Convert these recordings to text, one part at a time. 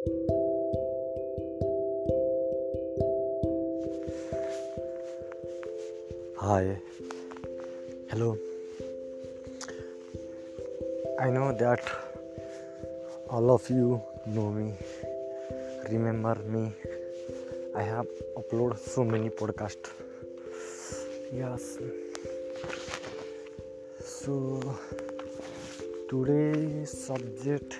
Hi, hello. I know that all of you know me, remember me. I have uploaded so many podcasts. Yes. So today's subject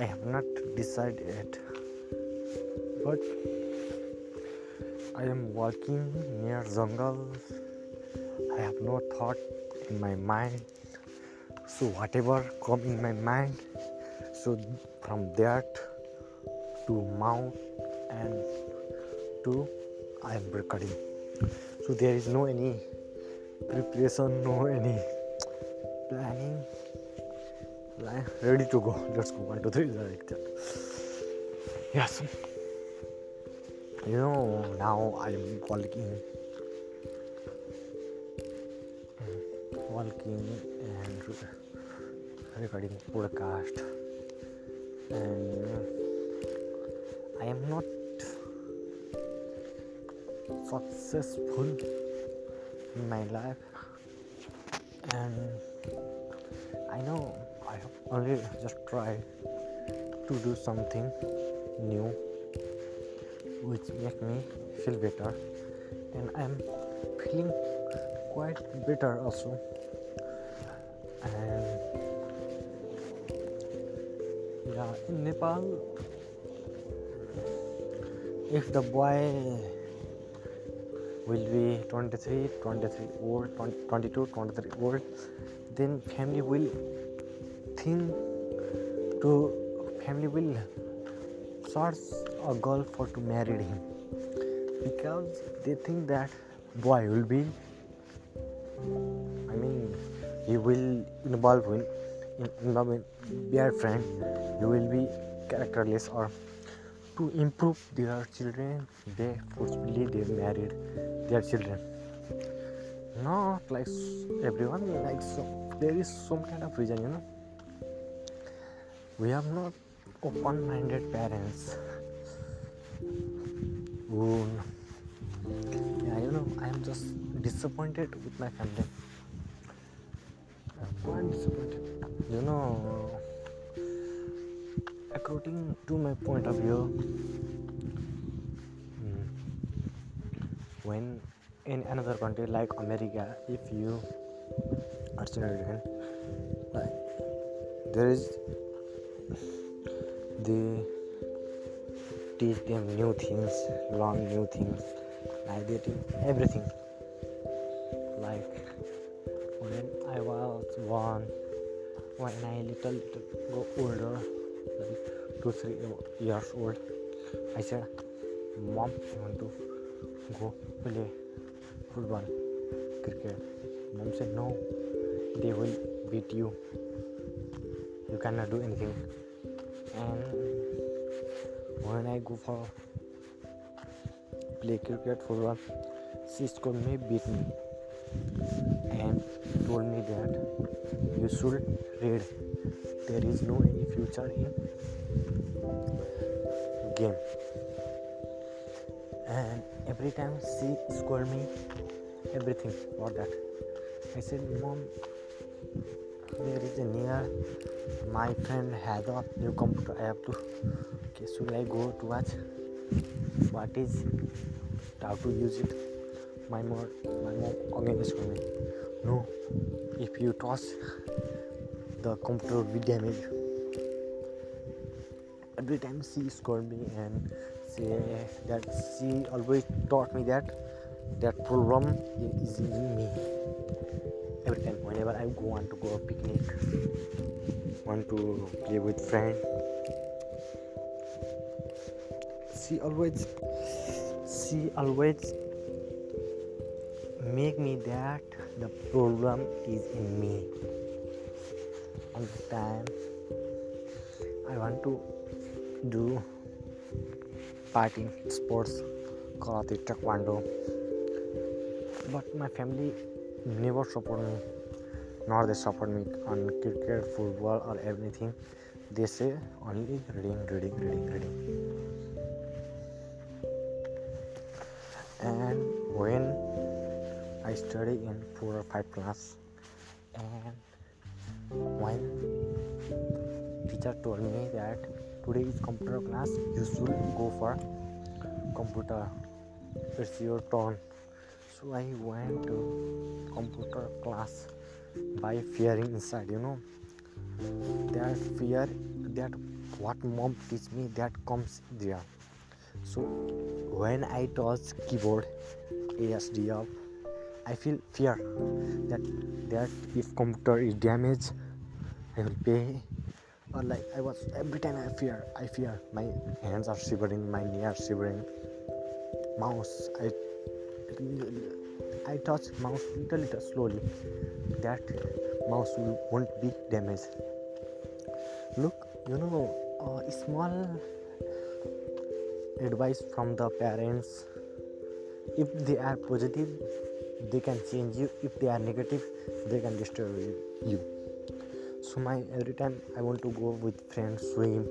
I have not decided yet, but I am walking near jungle. I have no thought in my mind. So whatever come in my mind, so from that to mount and to I am recording. So there is no any preparation, no any planning. Ready to go. Let's go. One, two, three, like. Yes you know now i'm walking walking and recording podcast and i am not successful in my life and i know only just try to do something new which make me feel better. And i'm feeling quite better also. And yeah in nepal if the boy will be 23 23 old 20, 22 23 old then family will think to family will search a girl for to marry him. Because they think that boy will be I mean he will involve in, in involve in their friend. He will be characterless or to improve their children they forcefully they married their children. Not like everyone like so there is some kind of reason you know we have not open-minded parents. Who yeah you know i am just disappointed with my family. I'm quite disappointed. You know according to my point of view when in another country like america if you are children like there is teach them new things learn new things like teach everything. Like when i was one when i little, little go older like two three years old i said mom i want to go play football cricket. Mom said no they will beat you. You cannot do anything and one I go for play cricket football see school में beat me and told me that you should read there is no any future in game and every time see school me everything for that I said mom there is a near my friend has a new computer i have to okay should i go to watch what is how to use it. My mom my mom again is for me no if you toss the computer will be damaged. Every time she scold me and say that she always taught me that that problem is in me every time whenever I go want to go a picnic, want to play with friends. She always, she always make me that the problem is in me. All the time, I want to do fighting sports, karate, taekwondo, but my family never support me nor they support me on cricket football or anything they say only reading reading reading reading. And when i study in four or five class and when teacher told me that today is computer class you should go for computer. It's your turn so i went to computer class by fearing inside you know. That fear that what mom teach me that comes there. So when i touch keyboard asdf i feel fear that that if computer is damaged i will pay. Or like i was every time i fear i fear my hands are shivering my knee are shivering. Mouse i i touch mouse little little slowly. That mouse will, won't be damaged. Look you know uh, a small advice from the parents. If they are positive they can change you. If they are negative they can destroy you. So my every time i want to go with friends swim.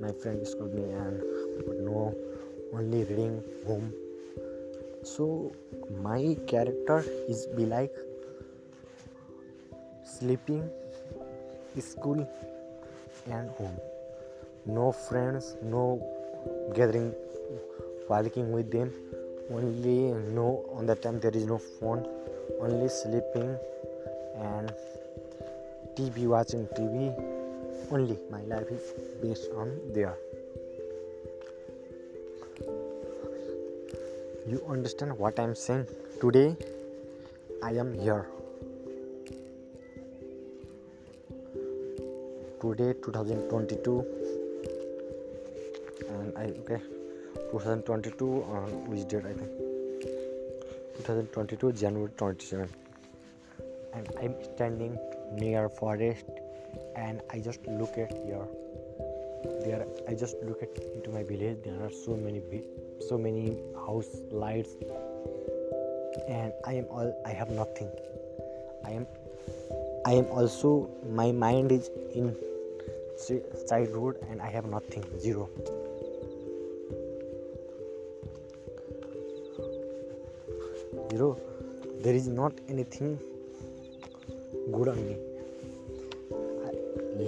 My friend called me and but no only reading home so my character is be like sleeping school and home. No friends no gathering walking with them. Only no on that time there is no phone only sleeping and tv watching tv only my life is based on there you understand what i'm saying? Today i am here. Today 2022 and I okay. 2022 on which date I think? 2022 January 27 and I'm standing near forest and I just look at here there I just look at into my village. There are so many so many house lights. And I am all I have nothing. I am I am also my mind is in childhood and I have nothing zero. Zero. There is not anything good on me.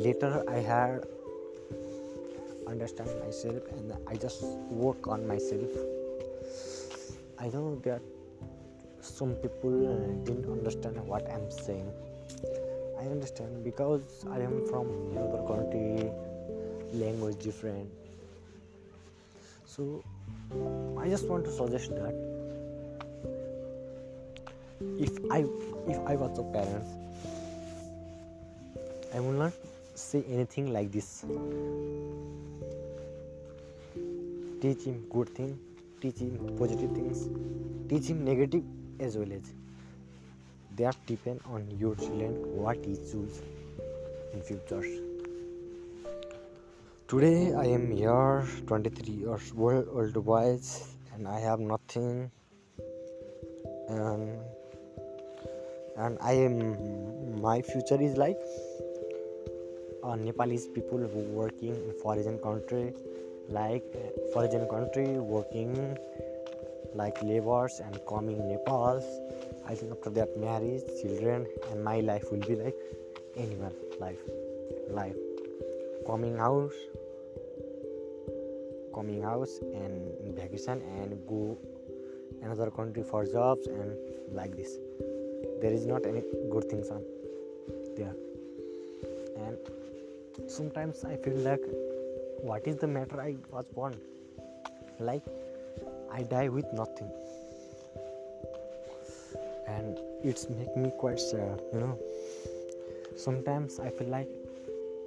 Later I had understand myself and I just work on myself I know that some people uh, didn't understand what I'm saying I understand because I am from another country, language different. So I just want to suggest that if I if I was a parent, I will not say anything like this. Teach him good thing, teach him positive things, teach him negative as well as. That depend on your children what he choose in future. Today i am here 23 years old old boys and i have nothing. And and i am my future is like uh, nepalese people who working in foreign country like uh, foreign country working like laborers and coming nepal I think after that marriage, children, and my life will be like animal life, life, coming house, coming house and vacation and go another country for jobs and like this. There is not any good things on there, and sometimes I feel like what is the matter I was born? Like I die with nothing. And it's make me quite sad you know. Sometimes i feel like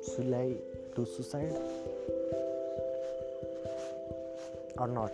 should i do suicide or not